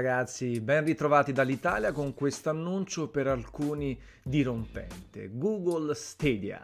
ragazzi, ben ritrovati dall'Italia con questo annuncio per alcuni dirompente. Google Stadia,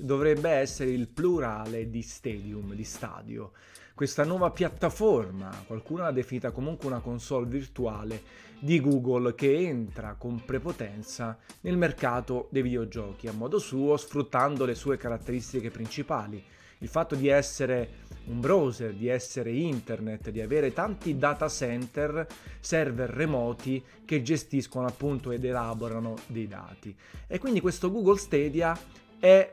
dovrebbe essere il plurale di stadium, di stadio. Questa nuova piattaforma, qualcuno l'ha definita comunque una console virtuale di Google che entra con prepotenza nel mercato dei videogiochi a modo suo, sfruttando le sue caratteristiche principali. Il fatto di essere un browser, di essere internet, di avere tanti data center, server remoti che gestiscono appunto ed elaborano dei dati. E quindi questo Google Stadia è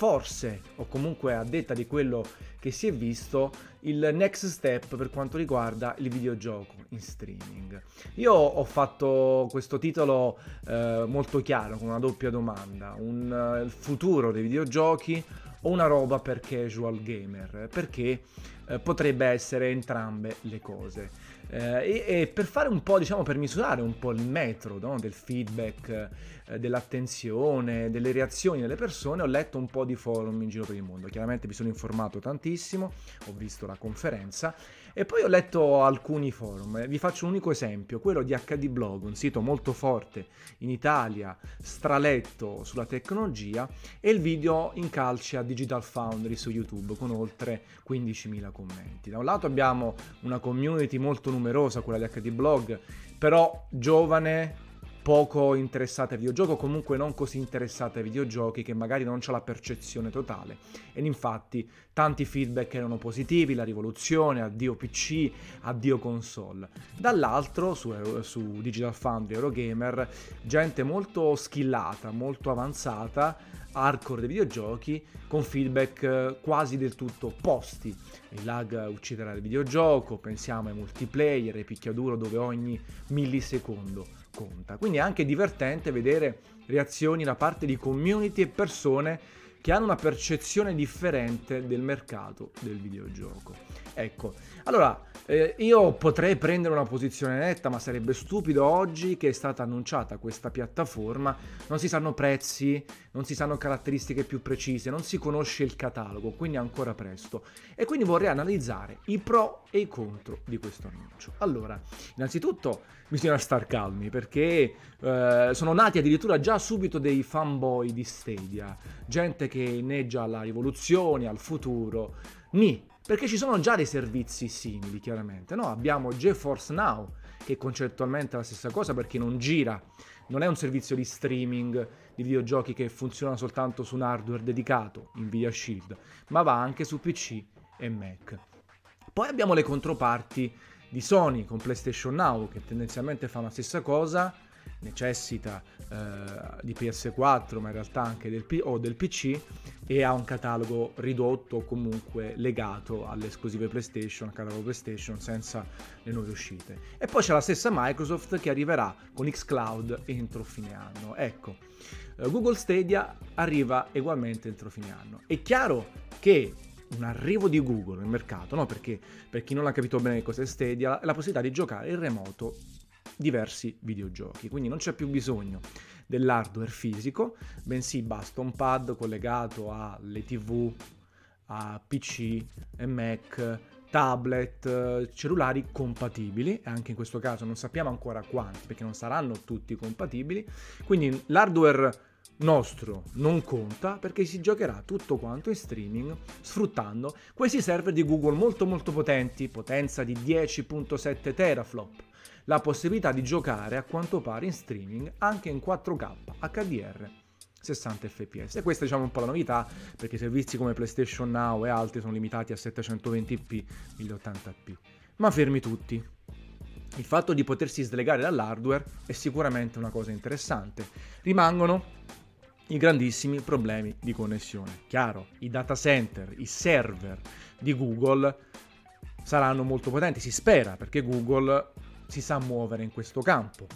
forse, o comunque a detta di quello che si è visto, il next step per quanto riguarda il videogioco in streaming. Io ho fatto questo titolo eh, molto chiaro, con una doppia domanda, un uh, futuro dei videogiochi o una roba per casual gamer, perché eh, potrebbe essere entrambe le cose. Eh, e, e, per fare un po', diciamo, per misurare un po' il metro no? del feedback, eh, dell'attenzione, delle reazioni delle persone, ho letto un po' di forum in giro per il mondo. Chiaramente mi sono informato tantissimo, ho visto la conferenza e poi ho letto alcuni forum. Vi faccio un unico esempio, quello di HD Blog, un sito molto forte in Italia, straletto sulla tecnologia, e il video in calce a Digital Foundry su YouTube con oltre 15.000 commenti. Da un lato abbiamo una community molto numerosa, quella di HD Blog, però giovane, poco interessata ai videogiochi o comunque non così interessata ai videogiochi che magari non c'è la percezione totale. Ed infatti tanti feedback erano positivi, la rivoluzione, addio PC, addio console. Dall'altro su, su Digital Foundry Eurogamer gente molto skillata, molto avanzata hardcore dei videogiochi con feedback eh, quasi del tutto opposti. Il lag ucciderà il videogioco, pensiamo ai multiplayer, ai picchiaduro dove ogni millisecondo conta. Quindi è anche divertente vedere reazioni da parte di community e persone che hanno una percezione differente del mercato del videogioco. Ecco, allora eh, io potrei prendere una posizione netta, ma sarebbe stupido oggi che è stata annunciata questa piattaforma, non si sanno prezzi, non si sanno caratteristiche più precise, non si conosce il catalogo, quindi ancora presto. E quindi vorrei analizzare i pro e i contro di questo annuncio. Allora, innanzitutto bisogna star calmi perché eh, sono nati addirittura già subito dei fanboy di Stadia, gente che inneggia alla rivoluzione, al futuro. Ni, perché ci sono già dei servizi simili, chiaramente. No? Abbiamo GeForce Now, che concettualmente è la stessa cosa perché non gira, non è un servizio di streaming di videogiochi che funziona soltanto su un hardware dedicato, Nvidia Shield, ma va anche su PC e Mac. Poi abbiamo le controparti di Sony con PlayStation Now, che tendenzialmente fa la stessa cosa, necessita eh, di PS4 ma in realtà anche del, P- o del PC e ha un catalogo ridotto o comunque legato alle esclusive PlayStation, al catalogo PlayStation senza le nuove uscite. E poi c'è la stessa Microsoft che arriverà con xCloud entro fine anno. Ecco, eh, Google Stadia arriva ugualmente entro fine anno. È chiaro che un arrivo di Google nel mercato, no? Perché per chi non ha capito bene cosa è Stadia, la possibilità di giocare in remoto diversi videogiochi. Quindi non c'è più bisogno dell'hardware fisico, bensì basta un pad collegato alle TV, a PC e Mac, tablet, cellulari compatibili, anche in questo caso non sappiamo ancora quanti, perché non saranno tutti compatibili, quindi l'hardware nostro non conta perché si giocherà tutto quanto in streaming sfruttando questi server di Google molto molto potenti, potenza di 10.7 teraflop la possibilità di giocare a quanto pare in streaming anche in 4K HDR 60 fps e questa diciamo un po' la novità perché servizi come PlayStation Now e altri sono limitati a 720p 1080p ma fermi tutti. Il fatto di potersi slegare dall'hardware è sicuramente una cosa interessante. Rimangono i grandissimi problemi di connessione chiaro i data center i server di Google saranno molto potenti si spera perché Google si sa muovere in questo campo.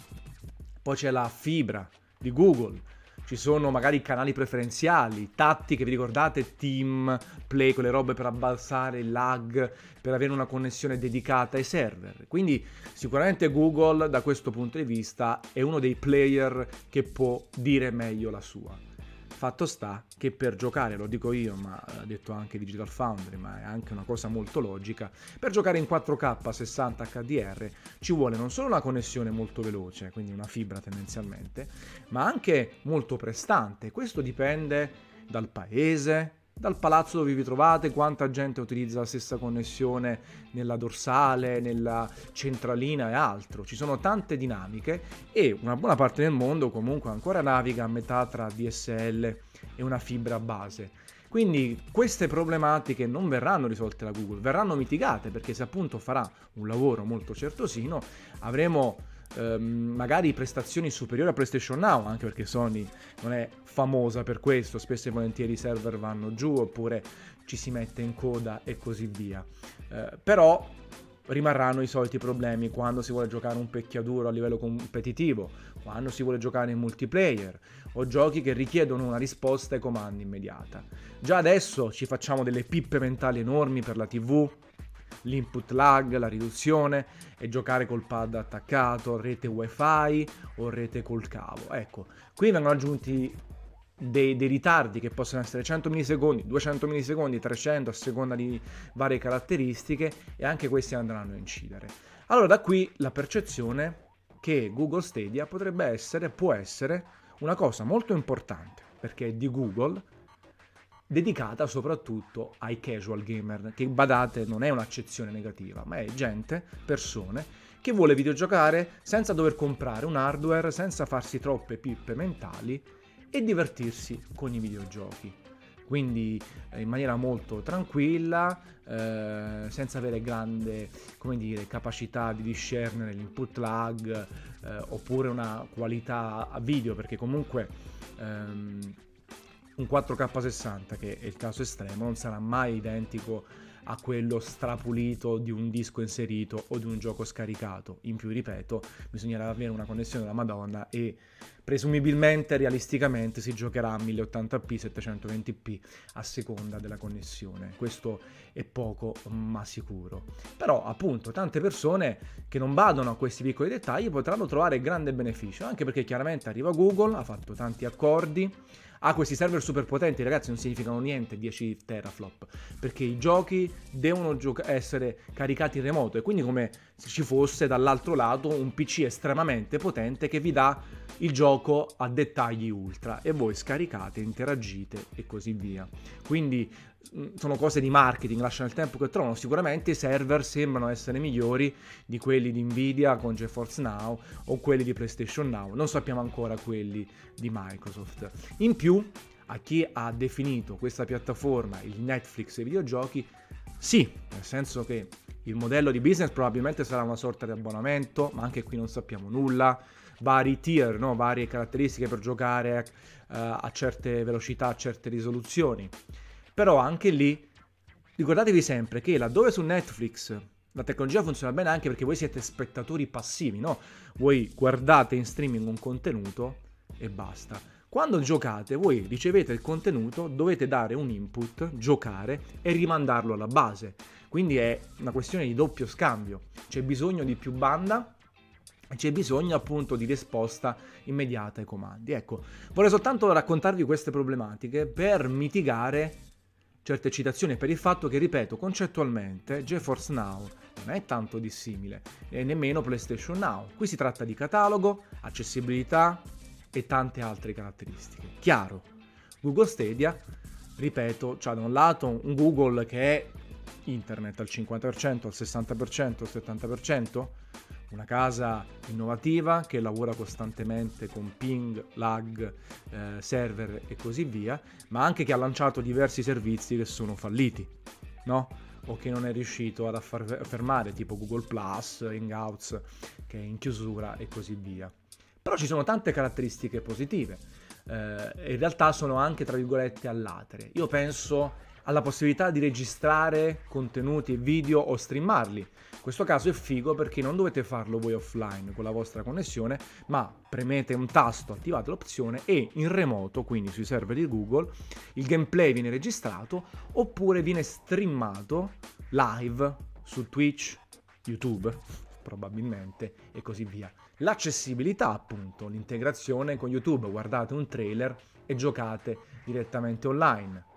Poi c'è la fibra di Google, ci sono magari canali preferenziali, tattiche, vi ricordate Team, Play, quelle robe per abbassare il lag, per avere una connessione dedicata ai server. Quindi sicuramente Google da questo punto di vista è uno dei player che può dire meglio la sua. Fatto sta che per giocare, lo dico io, ma l'ha detto anche Digital Foundry, ma è anche una cosa molto logica, per giocare in 4K 60 HDR ci vuole non solo una connessione molto veloce, quindi una fibra tendenzialmente, ma anche molto prestante. Questo dipende dal paese, dal palazzo dove vi trovate, quanta gente utilizza la stessa connessione nella dorsale, nella centralina e altro. Ci sono tante dinamiche e una buona parte del mondo comunque ancora naviga a metà tra DSL e una fibra base. Quindi queste problematiche non verranno risolte da Google, verranno mitigate perché se appunto farà un lavoro molto certosino avremo ehm, magari prestazioni superiori a PlayStation Now, anche perché Sony non è famosa per questo, spesso e volentieri i server vanno giù oppure ci si mette in coda e così via. Eh, però rimarranno i soliti problemi quando si vuole giocare un pecchiaduro a livello competitivo, quando si vuole giocare in multiplayer o giochi che richiedono una risposta ai comandi immediata. Già adesso ci facciamo delle pippe mentali enormi per la TV, l'input lag, la riduzione e giocare col pad attaccato, rete wifi o rete col cavo. Ecco, qui vengono aggiunti dei, dei, ritardi che possono essere 100 millisecondi, 200 millisecondi, 300 a seconda di varie caratteristiche e anche questi andranno a incidere. Allora da qui la percezione che Google Stadia potrebbe essere, può essere una cosa molto importante perché è di Google dedicata soprattutto ai casual gamer, che badate non è un'accezione negativa, ma è gente, persone che vuole videogiocare senza dover comprare un hardware, senza farsi troppe pippe mentali e divertirsi con i videogiochi. Quindi eh, in maniera molto tranquilla, eh, senza avere grande dire, capacità di discernere l'input lag eh, oppure una qualità a video, perché comunque ehm, un 4K 60, che è il caso estremo, non sarà mai identico a quello strapulito di un disco inserito o di un gioco scaricato. In più, ripeto, bisognerà avere una connessione della Madonna e presumibilmente, realisticamente, si giocherà a 1080p, 720p a seconda della connessione. Questo è poco ma sicuro. Però, appunto, tante persone che non badano a questi piccoli dettagli potranno trovare grande beneficio, anche perché chiaramente arriva Google, ha fatto tanti accordi Ah, questi server super potenti, ragazzi, non significano niente 10 teraflop, perché i giochi devono gioca- essere caricati in remoto, e quindi come se ci fosse dall'altro lato un PC estremamente potente che vi dà il gioco a dettagli ultra e voi scaricate, interagite e così via. Quindi sono cose di marketing, lasciano il tempo che trovano. Sicuramente i server sembrano essere migliori di quelli di Nvidia con GeForce Now o quelli di PlayStation Now. Non sappiamo ancora quelli di Microsoft. In più, a chi ha definito questa piattaforma il Netflix dei videogiochi, sì, nel senso che il modello di business probabilmente sarà una sorta di abbonamento, ma anche qui non sappiamo nulla vari tier, no? varie caratteristiche per giocare uh, a certe velocità, a certe risoluzioni. Però anche lì ricordatevi sempre che laddove su Netflix la tecnologia funziona bene anche perché voi siete spettatori passivi, no? Voi guardate in streaming un contenuto e basta. Quando giocate, voi ricevete il contenuto, dovete dare un input, giocare e rimandarlo alla base. Quindi è una questione di doppio scambio. C'è bisogno di più banda c'è bisogno appunto di risposta immediata ai comandi. Ecco, vorrei soltanto raccontarvi queste problematiche per mitigare certe citazioni per il fatto che, ripeto, concettualmente GeForce Now non è tanto dissimile e nemmeno PlayStation Now. Qui si tratta di catalogo, accessibilità e tante altre caratteristiche. Chiaro, Google Stadia, ripeto, ha da un lato un Google che è internet al 50%, al 60%, al 70%, una casa innovativa che lavora costantemente con ping, lag, eh, server e così via, ma anche che ha lanciato diversi servizi che sono falliti, no? O che non è riuscito ad affermare, tipo Google Plus, Hangouts, che è in chiusura e così via. Però ci sono tante caratteristiche positive. Eh, in realtà sono anche, tra virgolette, all'atere. Io penso alla possibilità di registrare contenuti e video o streamarli. In questo caso è figo perché non dovete farlo voi offline con la vostra connessione, ma premete un tasto, attivate l'opzione e in remoto, quindi sui server di Google, il gameplay viene registrato oppure viene streamato live su Twitch, YouTube, probabilmente, e così via. L'accessibilità, appunto, l'integrazione con YouTube, guardate un trailer e giocate direttamente online.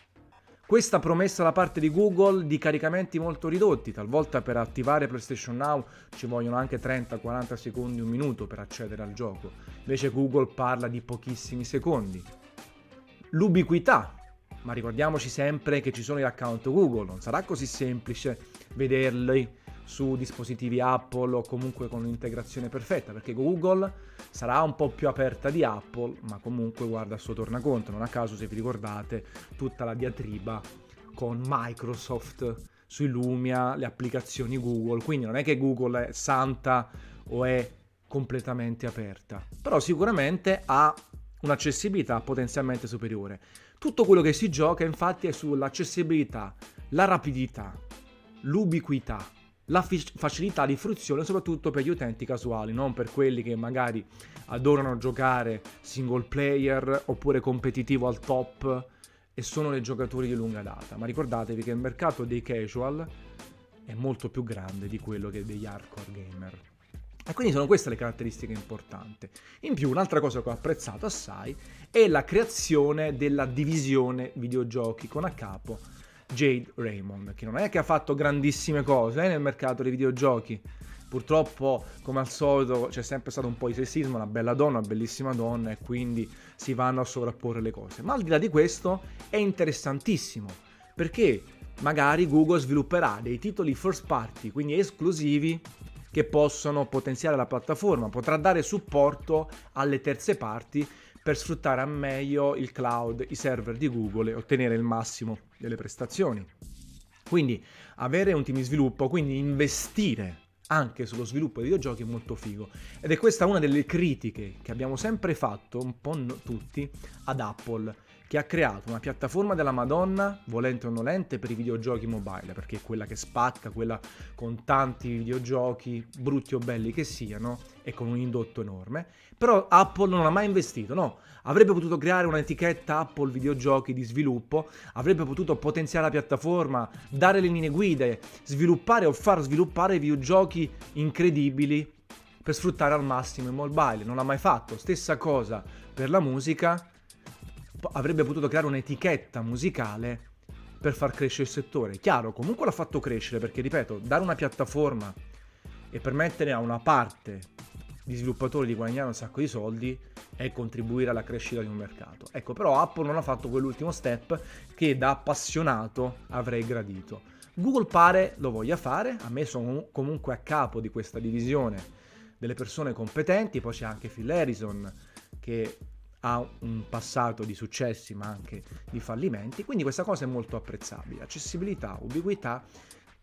Questa promessa da parte di Google di caricamenti molto ridotti, talvolta per attivare PlayStation Now ci vogliono anche 30-40 secondi, un minuto per accedere al gioco, invece Google parla di pochissimi secondi. L'ubiquità, ma ricordiamoci sempre che ci sono gli account Google, non sarà così semplice vederli su dispositivi Apple o comunque con un'integrazione perfetta, perché Google sarà un po' più aperta di Apple, ma comunque guarda il suo tornaconto. Non a caso, se vi ricordate, tutta la diatriba con Microsoft sui Lumia, le applicazioni Google, quindi non è che Google è santa o è completamente aperta, però sicuramente ha un'accessibilità potenzialmente superiore. Tutto quello che si gioca infatti è sull'accessibilità, la rapidità, l'ubiquità la facilità di fruizione soprattutto per gli utenti casuali, non per quelli che magari adorano giocare single player oppure competitivo al top e sono dei giocatori di lunga data. Ma ricordatevi che il mercato dei casual è molto più grande di quello che degli hardcore gamer. E quindi sono queste le caratteristiche importanti. In più, un'altra cosa che ho apprezzato assai è la creazione della divisione videogiochi con a capo Jade Raymond, che non è che ha fatto grandissime cose eh, nel mercato dei videogiochi. Purtroppo, come al solito, c'è sempre stato un po' di sessismo, una bella donna, una bellissima donna, e quindi si vanno a sovrapporre le cose. Ma al di là di questo è interessantissimo, perché magari Google svilupperà dei titoli first party, quindi esclusivi, che possono potenziare la piattaforma, potrà dare supporto alle terze parti per sfruttare a meglio il cloud, i server di Google e ottenere il massimo delle prestazioni. Quindi avere un team di sviluppo, quindi investire anche sullo sviluppo di videogiochi è molto figo. Ed è questa una delle critiche che abbiamo sempre fatto, un po' tutti, ad Apple che ha creato una piattaforma della Madonna, volente o nolente, per i videogiochi mobile, perché è quella che spacca, quella con tanti videogiochi, brutti o belli che siano, e con un indotto enorme. Però Apple non ha mai investito, no. Avrebbe potuto creare un'etichetta Apple videogiochi di sviluppo, avrebbe potuto potenziare la piattaforma, dare le linee guide, sviluppare o far sviluppare videogiochi incredibili per sfruttare al massimo il mobile. Non l'ha mai fatto. Stessa cosa per la musica avrebbe potuto creare un'etichetta musicale per far crescere il settore. Chiaro, comunque l'ha fatto crescere perché, ripeto, dare una piattaforma e permettere a una parte di sviluppatori di guadagnare un sacco di soldi è contribuire alla crescita di un mercato. Ecco, però Apple non ha fatto quell'ultimo step che da appassionato avrei gradito. Google pare lo voglia fare, ha messo comunque a capo di questa divisione delle persone competenti, poi c'è anche Phil Harrison che ha un passato di successi ma anche di fallimenti, quindi questa cosa è molto apprezzabile. Accessibilità, ubiquità,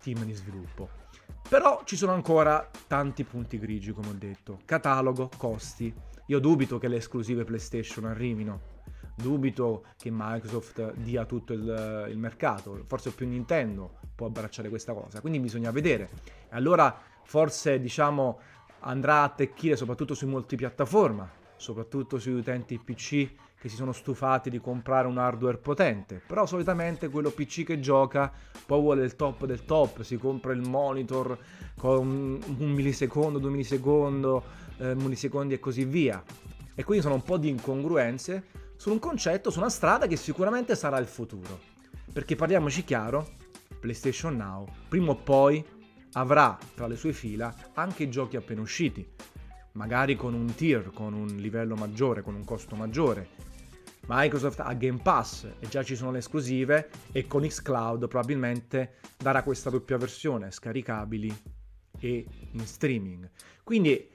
team di sviluppo. Però ci sono ancora tanti punti grigi, come ho detto. Catalogo, costi. Io dubito che le esclusive PlayStation arrivino. Dubito che Microsoft dia tutto il, il mercato. Forse più Nintendo può abbracciare questa cosa. Quindi bisogna vedere. Allora forse diciamo andrà a attecchire soprattutto sui multipiattaforma soprattutto sugli utenti PC che si sono stufati di comprare un hardware potente, però solitamente quello PC che gioca poi vuole il top del top, si compra il monitor con un millisecondo, due millisecondo, eh, millisecondi e così via. E quindi sono un po' di incongruenze su un concetto, su una strada che sicuramente sarà il futuro. Perché parliamoci chiaro, PlayStation Now prima o poi avrà tra le sue fila anche i giochi appena usciti magari con un tier, con un livello maggiore, con un costo maggiore. Microsoft ha Game Pass e già ci sono le esclusive e con xCloud probabilmente darà questa doppia versione, scaricabili e in streaming. Quindi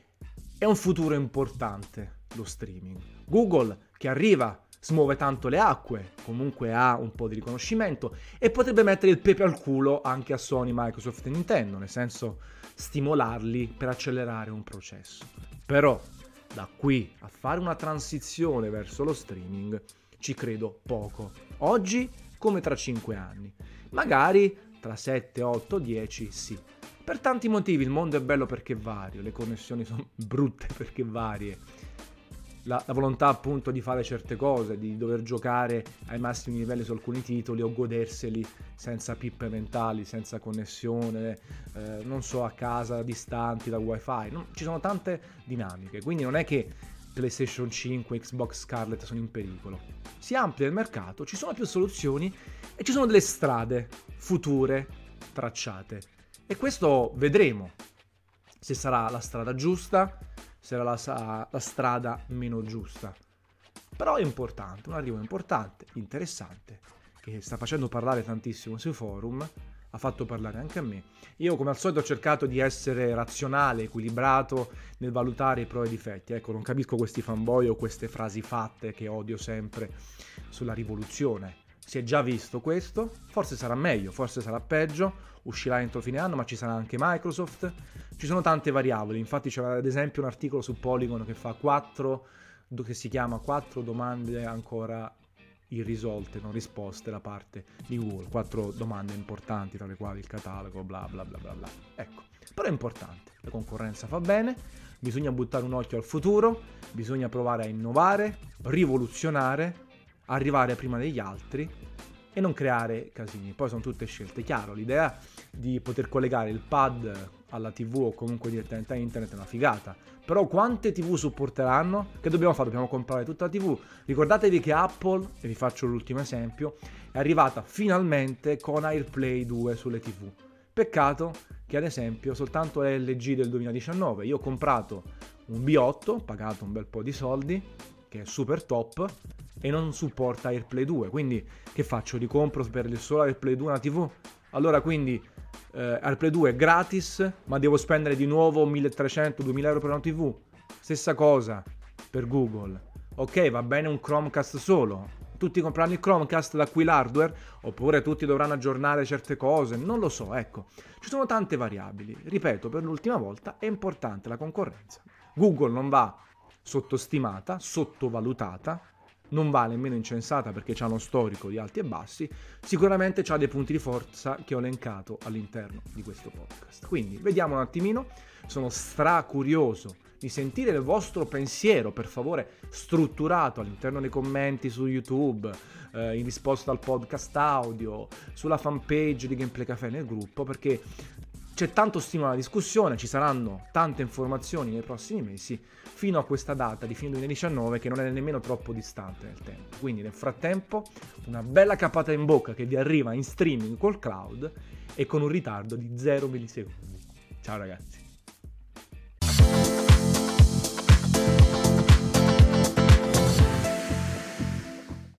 è un futuro importante lo streaming. Google che arriva smuove tanto le acque, comunque ha un po' di riconoscimento e potrebbe mettere il pepe al culo anche a Sony, Microsoft e Nintendo, nel senso stimolarli per accelerare un processo. Però da qui a fare una transizione verso lo streaming ci credo poco. Oggi come tra 5 anni. Magari tra 7, 8, 10 sì. Per tanti motivi il mondo è bello perché vario, le connessioni sono brutte perché varie la, la, volontà appunto di fare certe cose, di dover giocare ai massimi livelli su alcuni titoli o goderseli senza pippe mentali, senza connessione, eh, non so, a casa, distanti da wifi. No, ci sono tante dinamiche, quindi non è che PlayStation 5, Xbox Scarlet sono in pericolo. Si amplia il mercato, ci sono più soluzioni e ci sono delle strade future tracciate. E questo vedremo se sarà la strada giusta, sarà la, la strada meno giusta. Però è importante, un arrivo importante, interessante, che sta facendo parlare tantissimo sui forum, ha fatto parlare anche a me. Io come al solito ho cercato di essere razionale, equilibrato nel valutare i pro e i difetti. Ecco, non capisco questi fanboy o queste frasi fatte che odio sempre sulla rivoluzione. Si è già visto questo, forse sarà meglio, forse sarà peggio, uscirà entro fine anno, ma ci sarà anche Microsoft. Ci sono tante variabili, infatti c'è ad esempio un articolo su Polygon che fa 4 che si chiama 4 domande ancora irrisolte, non risposte da parte di Google. Quattro domande importanti, tra le quali il catalogo, bla bla bla bla bla. Ecco, però è importante, la concorrenza fa bene, bisogna buttare un occhio al futuro, bisogna provare a innovare, rivoluzionare, arrivare prima degli altri e non creare casini. Poi sono tutte scelte. Chiaro, l'idea di poter collegare il pad alla TV o comunque direttamente a internet è una figata. Però quante TV supporteranno? Che dobbiamo fare? Dobbiamo comprare tutta la TV. Ricordatevi che Apple, e vi faccio l'ultimo esempio, è arrivata finalmente con AirPlay 2 sulle TV. Peccato che ad esempio soltanto LG del 2019. Io ho comprato un B8, pagato un bel po' di soldi, che è super top, e non supporta AirPlay 2. Quindi che faccio? Ricompro per il solo AirPlay 2 una TV? Allora quindi eh, AirPlay 2 è gratis, ma devo spendere di nuovo 1300-2000 euro per una TV? Stessa cosa per Google. Ok, va bene un Chromecast solo. Tutti compreranno il Chromecast da qui l'hardware? Oppure tutti dovranno aggiornare certe cose? Non lo so, ecco. Ci sono tante variabili. Ripeto, per l'ultima volta è importante la concorrenza. Google non va sottostimata, sottovalutata, non va nemmeno incensata perché ha uno storico di alti e bassi, sicuramente ha dei punti di forza che ho elencato all'interno di questo podcast. Quindi vediamo un attimino, sono stracurioso di sentire il vostro pensiero, per favore, strutturato all'interno dei commenti su YouTube, eh, in risposta al podcast audio, sulla fanpage di Gameplay Café nel gruppo, perché c'è tanto stimolo alla discussione, ci saranno tante informazioni nei prossimi mesi fino a questa data di fine 2019 che non è nemmeno troppo distante nel tempo. Quindi nel frattempo una bella capata in bocca che vi arriva in streaming col cloud e con un ritardo di 0 millisecondi. Ciao ragazzi.